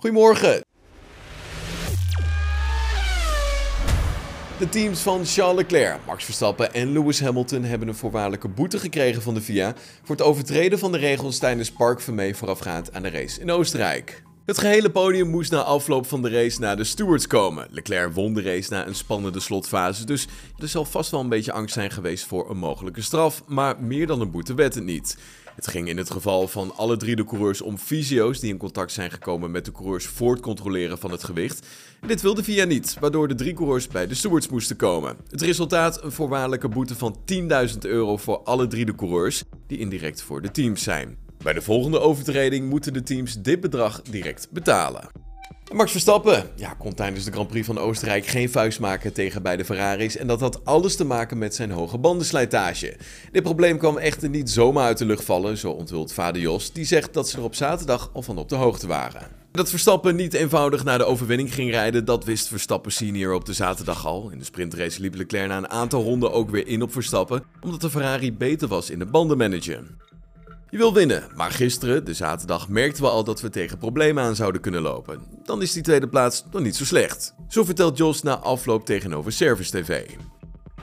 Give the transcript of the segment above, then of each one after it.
Goedemorgen. De teams van Charles Leclerc, Max Verstappen en Lewis Hamilton hebben een voorwaardelijke boete gekregen van de FIA voor het overtreden van de regels tijdens Park Vermee voorafgaand aan de race in Oostenrijk. Het gehele podium moest na afloop van de race naar de stewards komen. Leclerc won de race na een spannende slotfase, dus er zal vast wel een beetje angst zijn geweest voor een mogelijke straf, maar meer dan een boete werd het niet. Het ging in het geval van alle drie de coureurs om fysio's die in contact zijn gekomen met de coureurs voor het controleren van het gewicht. dit wilde VIA niet, waardoor de drie coureurs bij de stewards moesten komen. Het resultaat een voorwaardelijke boete van 10.000 euro voor alle drie de coureurs, die indirect voor de teams zijn. Bij de volgende overtreding moeten de teams dit bedrag direct betalen. Max Verstappen ja, kon tijdens de Grand Prix van Oostenrijk geen vuist maken tegen beide Ferraris en dat had alles te maken met zijn hoge bandenslijtage. Dit probleem kwam echter niet zomaar uit de lucht vallen, zo onthult vader Jos, die zegt dat ze er op zaterdag al van op de hoogte waren. Dat Verstappen niet eenvoudig naar de overwinning ging rijden, dat wist Verstappen senior op de zaterdag al. In de sprintrace liep Leclerc na een aantal ronden ook weer in op Verstappen, omdat de Ferrari beter was in de bandenmanagen. Je wil winnen, maar gisteren, de zaterdag, merkten we al dat we tegen problemen aan zouden kunnen lopen. Dan is die tweede plaats nog niet zo slecht. Zo vertelt Jos na afloop tegenover Service TV.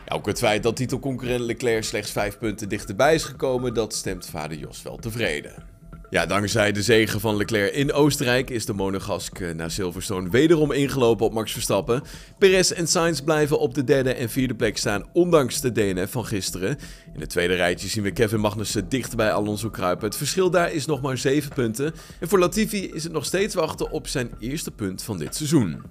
ook het feit dat titelconcurrent Leclerc slechts 5 punten dichterbij is gekomen, dat stemt vader Jos wel tevreden. Ja, dankzij de zegen van Leclerc in Oostenrijk is de Monegask eh, naar Silverstone wederom ingelopen op Max Verstappen. Perez en Sainz blijven op de derde en vierde plek staan, ondanks de DNF van gisteren. In het tweede rijtje zien we Kevin Magnussen dicht bij Alonso kruipen. Het verschil daar is nog maar 7 punten. En voor Latifi is het nog steeds wachten op zijn eerste punt van dit seizoen.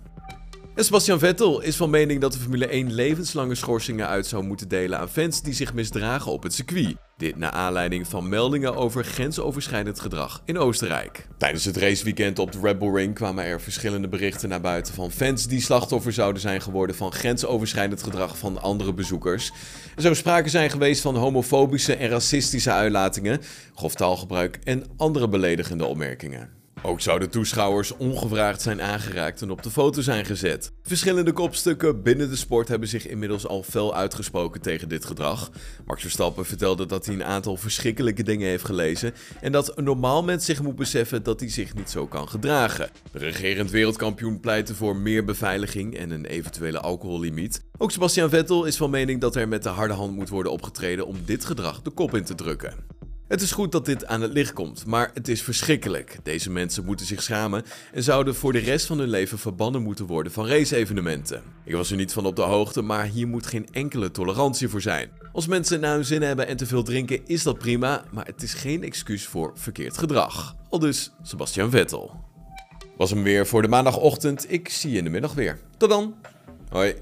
En Sebastian Vettel is van mening dat de Formule 1 levenslange schorsingen uit zou moeten delen aan fans die zich misdragen op het circuit. Dit naar aanleiding van meldingen over grensoverschrijdend gedrag in Oostenrijk. Tijdens het raceweekend op de Red Bull Ring kwamen er verschillende berichten naar buiten van fans die slachtoffer zouden zijn geworden van grensoverschrijdend gedrag van andere bezoekers. Er zou sprake zijn geweest van homofobische en racistische uitlatingen, grof taalgebruik en andere beledigende opmerkingen. Ook zouden toeschouwers ongevraagd zijn aangeraakt en op de foto zijn gezet. Verschillende kopstukken binnen de sport hebben zich inmiddels al fel uitgesproken tegen dit gedrag. Max Verstappen vertelde dat hij een aantal verschrikkelijke dingen heeft gelezen en dat een normaal mens zich moet beseffen dat hij zich niet zo kan gedragen. De regerend wereldkampioen pleitte voor meer beveiliging en een eventuele alcohollimiet. Ook Sebastian Vettel is van mening dat er met de harde hand moet worden opgetreden om dit gedrag de kop in te drukken. Het is goed dat dit aan het licht komt, maar het is verschrikkelijk. Deze mensen moeten zich schamen en zouden voor de rest van hun leven verbannen moeten worden van race-evenementen. Ik was er niet van op de hoogte, maar hier moet geen enkele tolerantie voor zijn. Als mensen naar hun zin hebben en te veel drinken, is dat prima, maar het is geen excuus voor verkeerd gedrag. Al dus Sebastian Vettel. Was hem weer voor de maandagochtend. Ik zie je in de middag weer. Tot dan. Hoi.